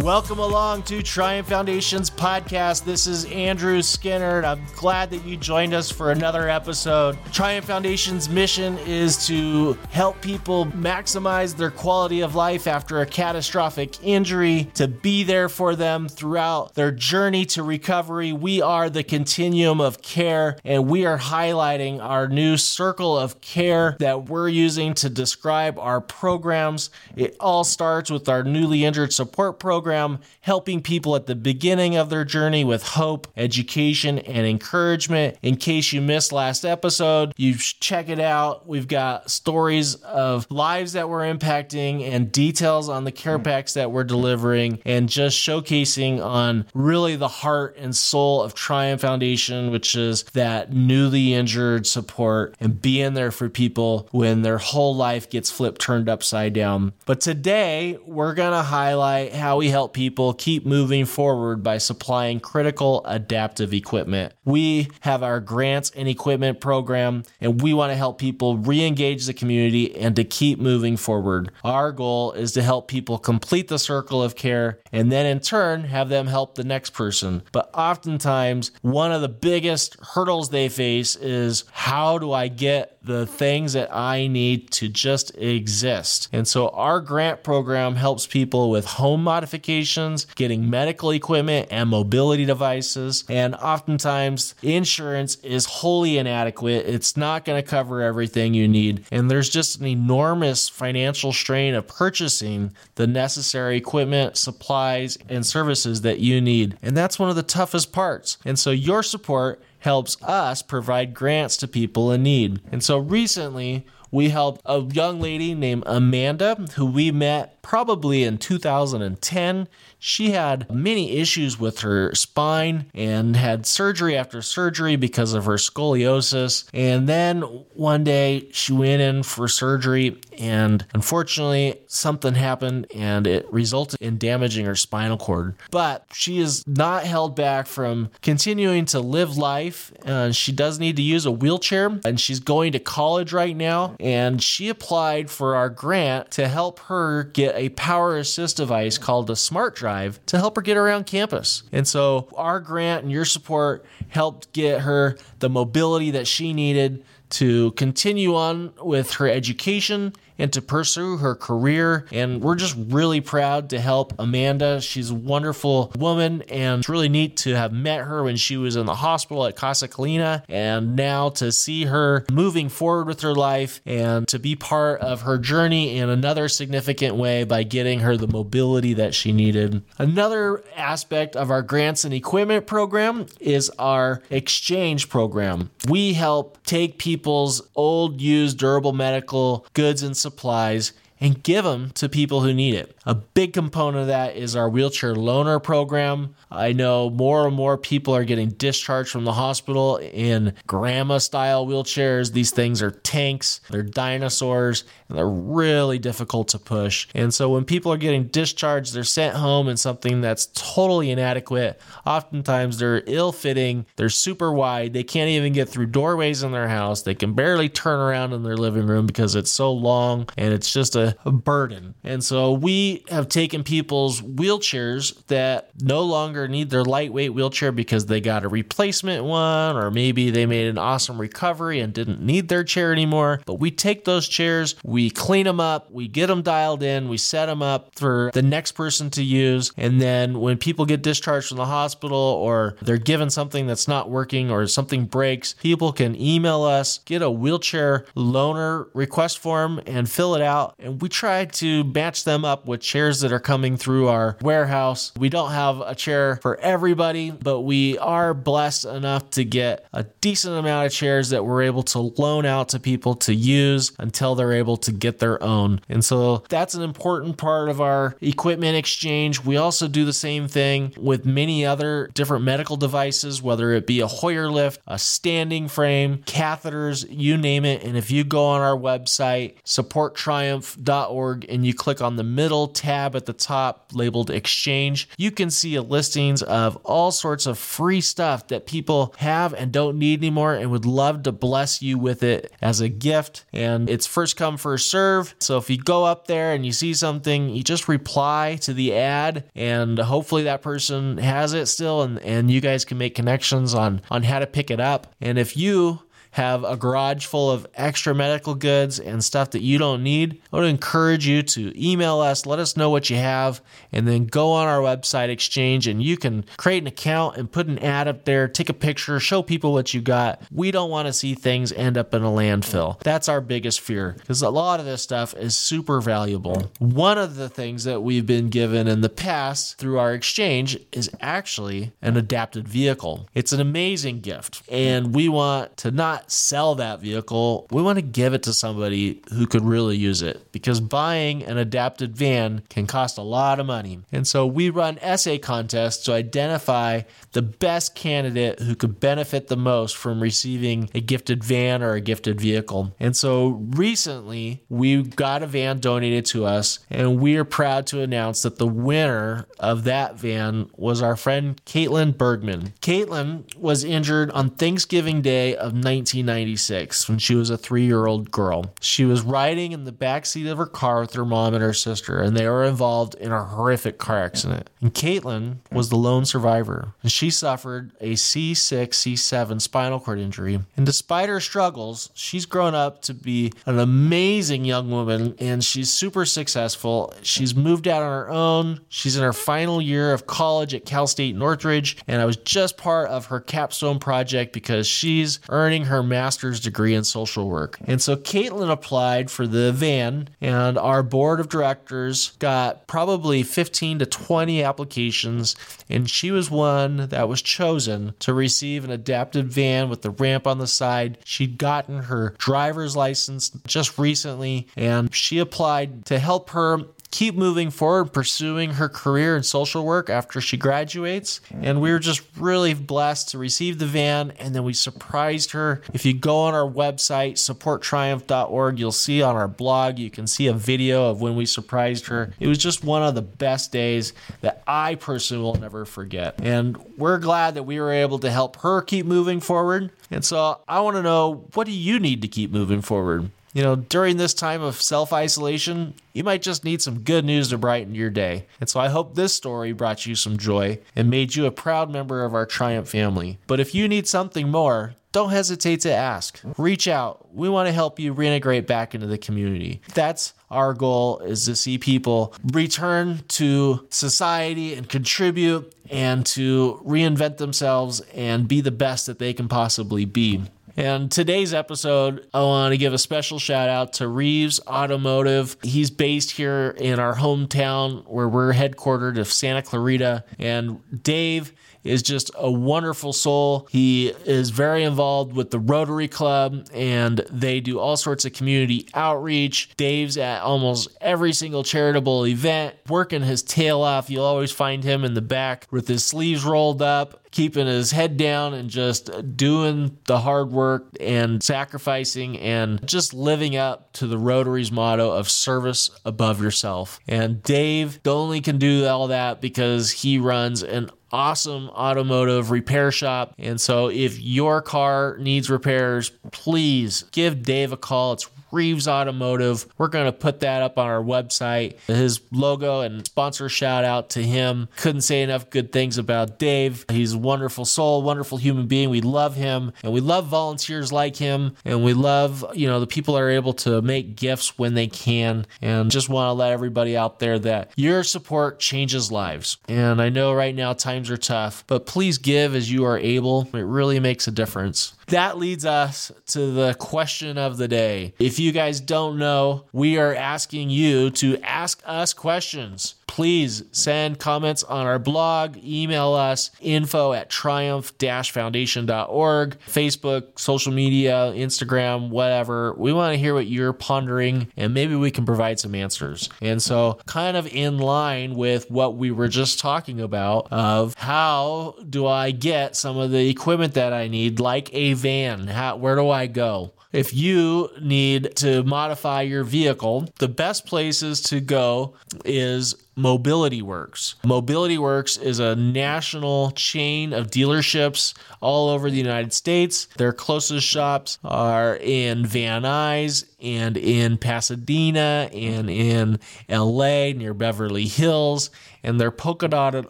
Welcome along to Triumph Foundation's podcast. This is Andrew Skinner, and I'm glad that you joined us for another episode. Triumph Foundation's mission is to help people maximize their quality of life after a catastrophic injury, to be there for them throughout their journey to recovery. We are the continuum of care, and we are highlighting our new circle of care that we're using to describe our programs. It all starts with our newly injured support program program helping people at the beginning of their journey with hope, education, and encouragement. In case you missed last episode, you check it out. We've got stories of lives that we're impacting and details on the care hmm. packs that we're delivering and just showcasing on really the heart and soul of Triumph Foundation, which is that newly injured support and being there for people when their whole life gets flipped turned upside down. But today, we're going to highlight how we help people keep moving forward by supplying critical adaptive equipment. We have our grants and equipment program, and we want to help people re engage the community and to keep moving forward. Our goal is to help people complete the circle of care and then in turn have them help the next person. But oftentimes, one of the biggest hurdles they face is how do I get the things that I need to just exist. And so our grant program helps people with home modifications, getting medical equipment and mobility devices. And oftentimes, insurance is wholly inadequate. It's not going to cover everything you need. And there's just an enormous financial strain of purchasing the necessary equipment, supplies, and services that you need. And that's one of the toughest parts. And so your support helps us provide grants to people in need. And so recently, we helped a young lady named Amanda, who we met probably in 2010. She had many issues with her spine and had surgery after surgery because of her scoliosis. And then one day she went in for surgery, and unfortunately, something happened and it resulted in damaging her spinal cord. But she is not held back from continuing to live life. Uh, she does need to use a wheelchair, and she's going to college right now. And she applied for our grant to help her get a power assist device called a Smart Drive to help her get around campus. And so our grant and your support helped get her the mobility that she needed to continue on with her education and to pursue her career. And we're just really proud to help Amanda. She's a wonderful woman, and it's really neat to have met her when she was in the hospital at Casa Colina, and now to see her moving forward with her life and to be part of her journey in another significant way by getting her the mobility that she needed. Another aspect of our grants and equipment program is our exchange program. We help take people's old, used, durable medical goods and supplies and give them to people who need it. A big component of that is our wheelchair loaner program. I know more and more people are getting discharged from the hospital in grandma style wheelchairs. These things are tanks, they're dinosaurs, and they're really difficult to push. And so when people are getting discharged, they're sent home in something that's totally inadequate. Oftentimes they're ill fitting, they're super wide, they can't even get through doorways in their house, they can barely turn around in their living room because it's so long and it's just a, a burden. And so we have taken people's wheelchairs that no longer need their lightweight wheelchair because they got a replacement one, or maybe they made an awesome recovery and didn't need their chair anymore. But we take those chairs, we clean them up, we get them dialed in, we set them up for the next person to use. And then when people get discharged from the hospital or they're given something that's not working or something breaks, people can email us, get a wheelchair loaner request form, and fill it out. And we try to match them up with chairs that are coming through our warehouse. We don't have a chair for everybody, but we are blessed enough to get a decent amount of chairs that we're able to loan out to people to use until they're able to get their own. And so that's an important part of our equipment exchange. We also do the same thing with many other different medical devices, whether it be a Hoyer lift, a standing frame, catheters, you name it. And if you go on our website, supporttriumph.com, triumph.org and you click on the middle tab at the top labeled exchange, you can see a listings of all sorts of free stuff that people have and don't need anymore and would love to bless you with it as a gift. And it's first come, first serve. So if you go up there and you see something, you just reply to the ad and hopefully that person has it still and, and you guys can make connections on on how to pick it up. And if you have a garage full of extra medical goods and stuff that you don't need, I would encourage you to email us, let us know what you have, and then go on our website exchange and you can create an account and put an ad up there, take a picture, show people what you got. We don't want to see things end up in a landfill. That's our biggest fear because a lot of this stuff is super valuable. One of the things that we've been given in the past through our exchange is actually an adapted vehicle. It's an amazing gift, and we want to not sell that vehicle. We want to give it to somebody who could really use it because buying an adapted van can cost a lot of money. And so we run essay contests to identify the best candidate who could benefit the most from receiving a gifted van or a gifted vehicle. And so recently we got a van donated to us, and we are proud to announce that the winner of that van was our friend Caitlin Bergman. Caitlin was injured on Thanksgiving Day of 1996 when she was a three year old girl. She was riding in the back seat of her car with her mom and her sister, and they were involved in a horrific car accident. And Caitlin was the lone survivor, and she suffered a C6, C7 spinal cord injury. And despite her struggles, she's grown up to be an amazing young woman, and she's super successful. She's moved out on her own. She's in her final year of college at Cal State Northridge, and I was just part of her capstone project because she's earning her master's degree in social work. And so Caitlin applied for the van, and our board of directors got probably 15 to 20 applications, and she was one that was chosen to receive an adapted van with the ramp on the side. She'd gotten her driver's license just recently, and she applied to help her keep moving forward, pursuing her career in social work after she graduates. And we were just really blessed to receive the van, and then we surprised her. If you go on our website, supporttriumph.org, you'll see on our blog, you can see a video of when we surprised her. It was just one of the best days that I personally will never forget. And we're glad that we were able to help her keep moving forward. And so I want to know what do you need to keep moving forward? You know, during this time of self isolation, you might just need some good news to brighten your day. And so I hope this story brought you some joy and made you a proud member of our Triumph family. But if you need something more, don't hesitate to ask. Reach out. We want to help you reintegrate back into the community. That's our goal is to see people return to society and contribute and to reinvent themselves and be the best that they can possibly be. And today's episode, I want to give a special shout out to Reeves Automotive. He's based here in our hometown where we're headquartered of Santa Clarita. And Dave is just a wonderful soul. He is very involved with the Rotary Club and they do all sorts of community outreach. Dave's at almost every single charitable event, working his tail off. You'll always find him in the back with his sleeves rolled up, keeping his head down and just doing the hard work and sacrificing and just living up to the Rotary's motto of service above yourself. And Dave only can do all that because he runs an awesome automotive repair shop. And so if your car needs repairs, please give Dave a call. It's Reeves Automotive. We're going to put that up on our website. His logo and sponsor shout out to him. Couldn't say enough good things about Dave. He's a wonderful soul, wonderful human being. We love him and we love volunteers like him. And we love, you know, the people are able to make gifts when they can. And just want to let everybody out there that your support changes lives. And I know right now times are tough, but please give as you are able. It really makes a difference. That leads us to the question of the day. If you guys don't know, we are asking you to ask us questions. Please send comments on our blog, email us info at triumph foundation.org, Facebook, social media, Instagram, whatever. We want to hear what you're pondering and maybe we can provide some answers. And so, kind of in line with what we were just talking about of how do I get some of the equipment that I need, like a van? How, where do I go? If you need to modify your vehicle, the best places to go is Mobility Works. Mobility Works is a national chain of dealerships all over the United States. Their closest shops are in Van Nuys and in Pasadena and in LA near Beverly Hills, and they're polka dotted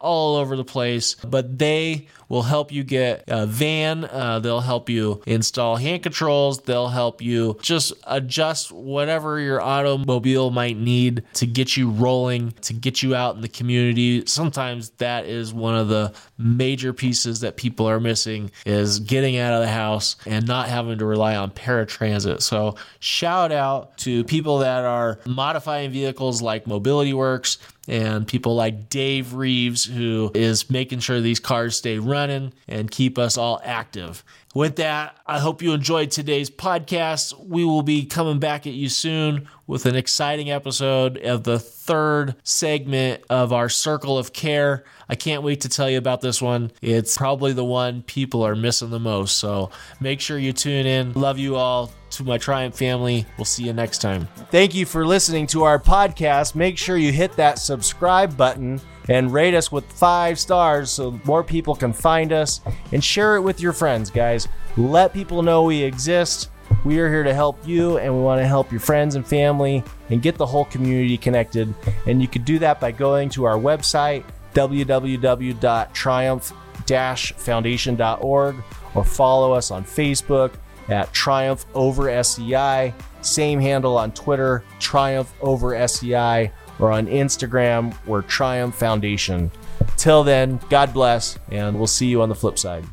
all over the place. But they will help you get a van, uh, they'll help you install hand controls, they'll help you just adjust whatever your automobile might need to get you rolling, to get you out in the community. Sometimes that is one of the major pieces that people are missing is getting out of the house and not having to rely on paratransit. So shout out to people that are modifying vehicles like Mobility Works and people like Dave Reeves, who is making sure these cars stay running and keep us all active. With that, I hope you enjoyed today's podcast. We will be coming back at you soon with an exciting episode of the third segment of our Circle of Care. I can't wait to tell you about this one. It's probably the one people are missing the most. So make sure you tune in. Love you all. To my Triumph family, we'll see you next time. Thank you for listening to our podcast. Make sure you hit that subscribe button and rate us with five stars so more people can find us and share it with your friends, guys. Let people know we exist. We are here to help you and we want to help your friends and family and get the whole community connected. And you could do that by going to our website, www.triumph-foundation.org or follow us on Facebook at Triumph Over SCI. Same handle on Twitter, Triumph Over SCI, or on Instagram, we're Triumph Foundation. Till then, God bless, and we'll see you on the flip side.